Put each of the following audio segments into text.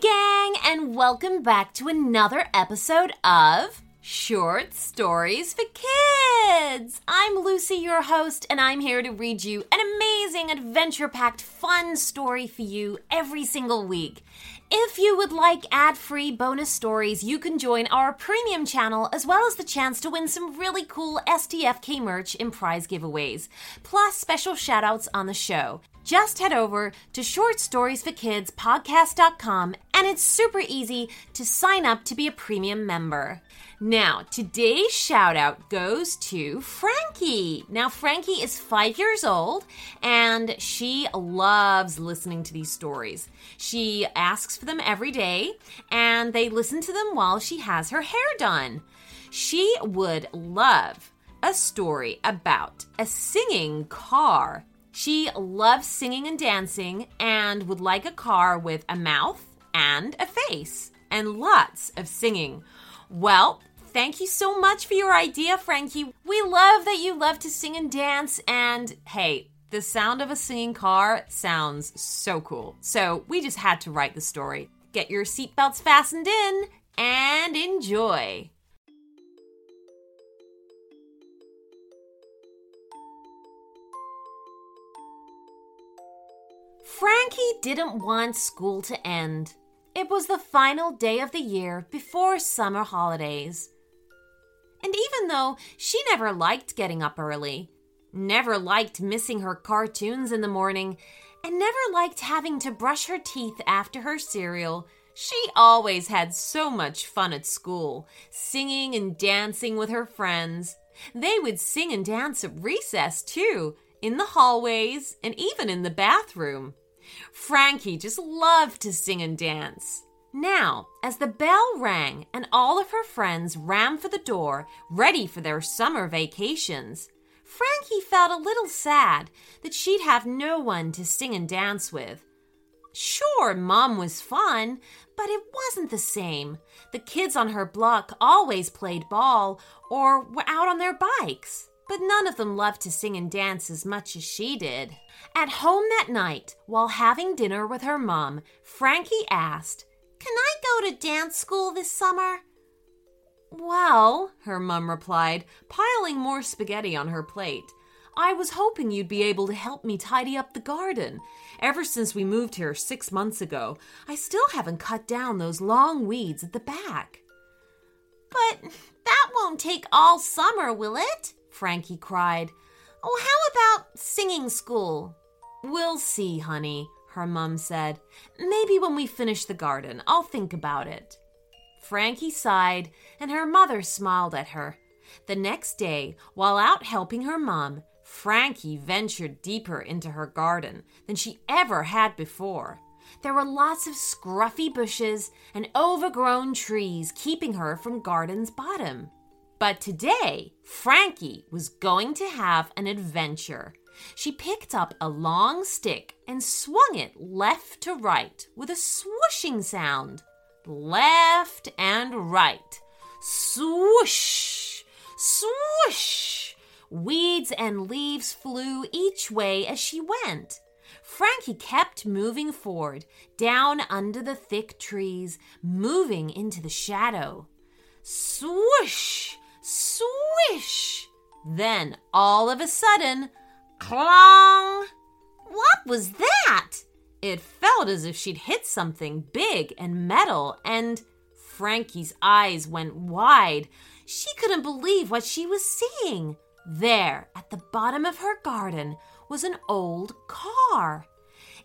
gang, and welcome back to another episode of Short Stories for Kids. I'm Lucy, your host, and I'm here to read you an amazing, adventure packed, fun story for you every single week. If you would like ad free bonus stories, you can join our premium channel as well as the chance to win some really cool STFK merch and prize giveaways, plus special shoutouts on the show. Just head over to shortstoriesforkidspodcast.com and it's super easy to sign up to be a premium member. Now, today's shout out goes to Frankie. Now, Frankie is five years old and she loves listening to these stories. She asks for them every day and they listen to them while she has her hair done. She would love a story about a singing car. She loves singing and dancing and would like a car with a mouth and a face and lots of singing. Well, thank you so much for your idea, Frankie. We love that you love to sing and dance, and hey, the sound of a singing car sounds so cool. So we just had to write the story. Get your seatbelts fastened in and enjoy. Frankie didn't want school to end. It was the final day of the year before summer holidays. And even though she never liked getting up early, never liked missing her cartoons in the morning, and never liked having to brush her teeth after her cereal, she always had so much fun at school, singing and dancing with her friends. They would sing and dance at recess, too, in the hallways and even in the bathroom. Frankie just loved to sing and dance. Now, as the bell rang and all of her friends ran for the door, ready for their summer vacations, Frankie felt a little sad that she'd have no one to sing and dance with. Sure, Mom was fun, but it wasn't the same. The kids on her block always played ball or were out on their bikes but none of them loved to sing and dance as much as she did. At home that night, while having dinner with her mom, Frankie asked, Can I go to dance school this summer? Well, her mom replied, piling more spaghetti on her plate. I was hoping you'd be able to help me tidy up the garden. Ever since we moved here six months ago, I still haven't cut down those long weeds at the back. But that won't take all summer, will it? Frankie cried. Oh, how about singing school? We'll see, honey, her mum said. Maybe when we finish the garden, I'll think about it. Frankie sighed, and her mother smiled at her. The next day, while out helping her mum, Frankie ventured deeper into her garden than she ever had before. There were lots of scruffy bushes and overgrown trees keeping her from garden's bottom. But today, Frankie was going to have an adventure. She picked up a long stick and swung it left to right with a swooshing sound. Left and right. Swoosh! Swoosh! Weeds and leaves flew each way as she went. Frankie kept moving forward, down under the thick trees, moving into the shadow. Swoosh! Swish! Then, all of a sudden, clong! What was that? It felt as if she'd hit something big and metal, and Frankie's eyes went wide. She couldn't believe what she was seeing. There, at the bottom of her garden, was an old car.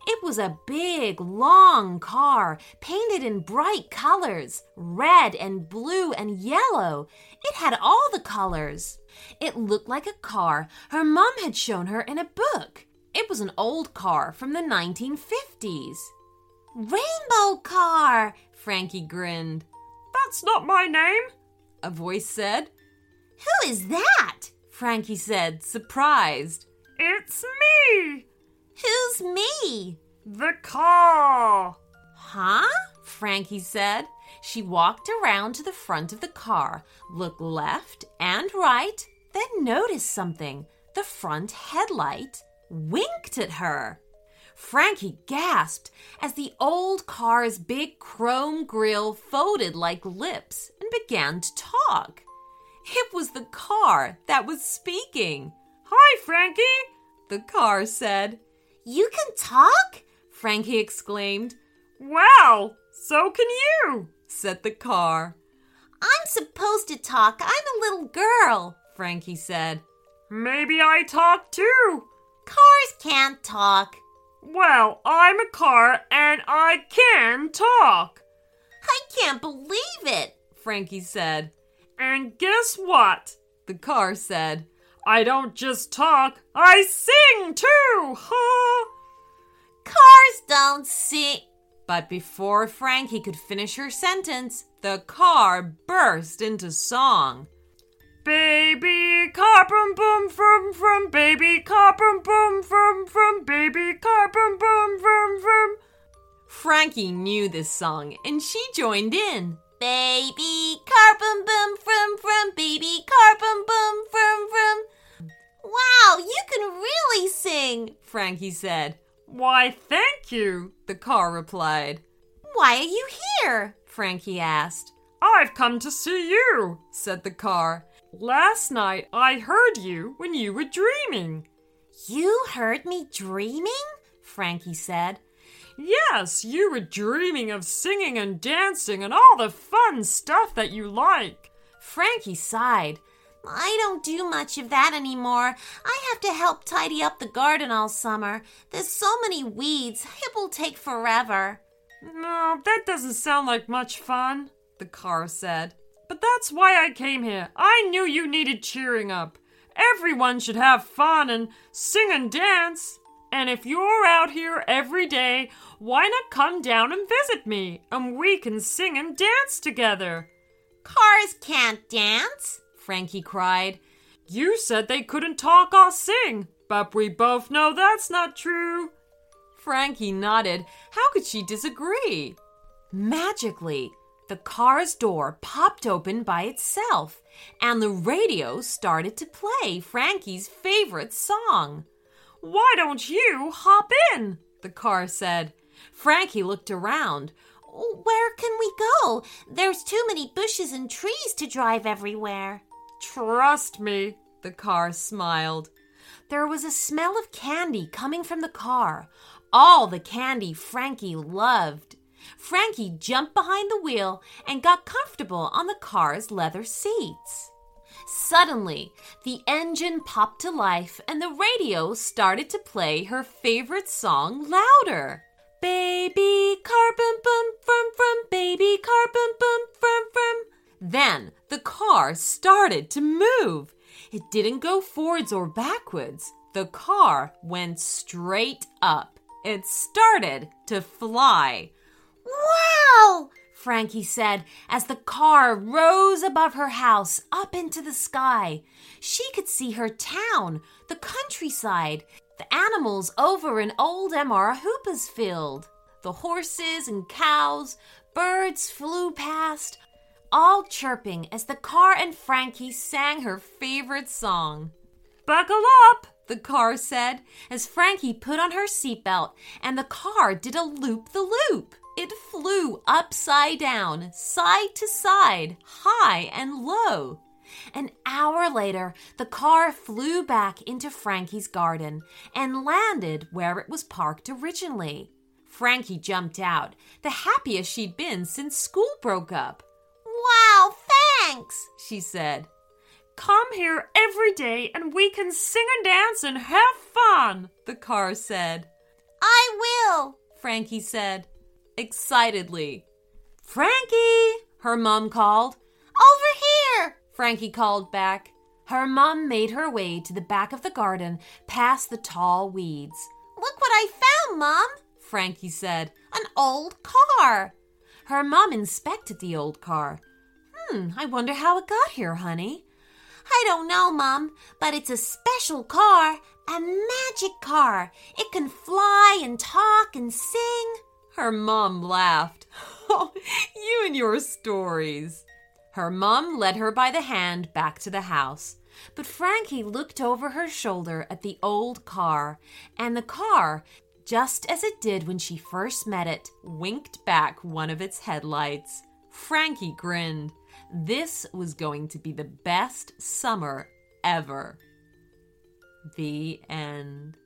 It was a big, long car, painted in bright colors red and blue and yellow. It had all the colors. It looked like a car her mom had shown her in a book. It was an old car from the 1950s. Rainbow car! Frankie grinned. That's not my name, a voice said. Who is that? Frankie said, surprised. It's me! Who's me? The car. Huh? Frankie said. She walked around to the front of the car, looked left and right, then noticed something. The front headlight winked at her. Frankie gasped as the old car's big chrome grille folded like lips and began to talk. It was the car that was speaking. Hi, Frankie. The car said. You can talk? Frankie exclaimed. Wow, so can you, said the car. I'm supposed to talk. I'm a little girl, Frankie said. Maybe I talk too. Cars can't talk. Well, I'm a car and I can talk. I can't believe it, Frankie said. And guess what? The car said. I don't just talk, I sing too! Ha! Cars don't sing. But before Frankie could finish her sentence, the car burst into song. Baby car boom boom from from baby car boom boom from from baby car boom boom from from. Frankie knew this song and she joined in. Baby car boom boom from from baby car boom boom from from. Wow, you can really sing, Frankie said. Why, thank you, the car replied. Why are you here? Frankie asked. I've come to see you, said the car. Last night I heard you when you were dreaming. You heard me dreaming? Frankie said. Yes, you were dreaming of singing and dancing and all the fun stuff that you like. Frankie sighed. I don't do much of that anymore. I have to help tidy up the garden all summer. There's so many weeds, it will take forever. No, that doesn't sound like much fun, the car said. But that's why I came here. I knew you needed cheering up. Everyone should have fun and sing and dance. And if you're out here every day, why not come down and visit me and we can sing and dance together? Cars can't dance, Frankie cried. You said they couldn't talk or sing, but we both know that's not true. Frankie nodded. How could she disagree? Magically, the car's door popped open by itself, and the radio started to play Frankie's favorite song. Why don't you hop in? The car said. Frankie looked around. Where can we go? There's too many bushes and trees to drive everywhere. Trust me, the car smiled. There was a smell of candy coming from the car. All the candy Frankie loved. Frankie jumped behind the wheel and got comfortable on the car's leather seats. Suddenly, the engine popped to life and the radio started to play her favorite song louder. Baby car boom boom Then the car started to move. It didn't go forwards or backwards. The car went straight up. It started to fly. Wow! Frankie said as the car rose above her house up into the sky. She could see her town, the countryside, the animals over in old Amara Hoopa's field. The horses and cows, birds flew past, all chirping as the car and Frankie sang her favorite song. Buckle up, the car said as Frankie put on her seatbelt and the car did a loop the loop. It flew upside down, side to side, high and low. An hour later, the car flew back into Frankie's garden and landed where it was parked originally. Frankie jumped out, the happiest she'd been since school broke up. Thanks, she said. Come here every day and we can sing and dance and have fun, the car said. I will, Frankie said excitedly. Frankie, her mom called. Over here, Frankie called back. Her mom made her way to the back of the garden, past the tall weeds. Look what I found, Mom, Frankie said. An old car. Her mom inspected the old car. Hmm, I wonder how it got here, honey. I don't know, Mom, but it's a special car, a magic car. It can fly and talk and sing. Her mom laughed. Oh, you and your stories. Her mom led her by the hand back to the house. But Frankie looked over her shoulder at the old car, and the car just as it did when she first met it, winked back one of its headlights. Frankie grinned. This was going to be the best summer ever. The end.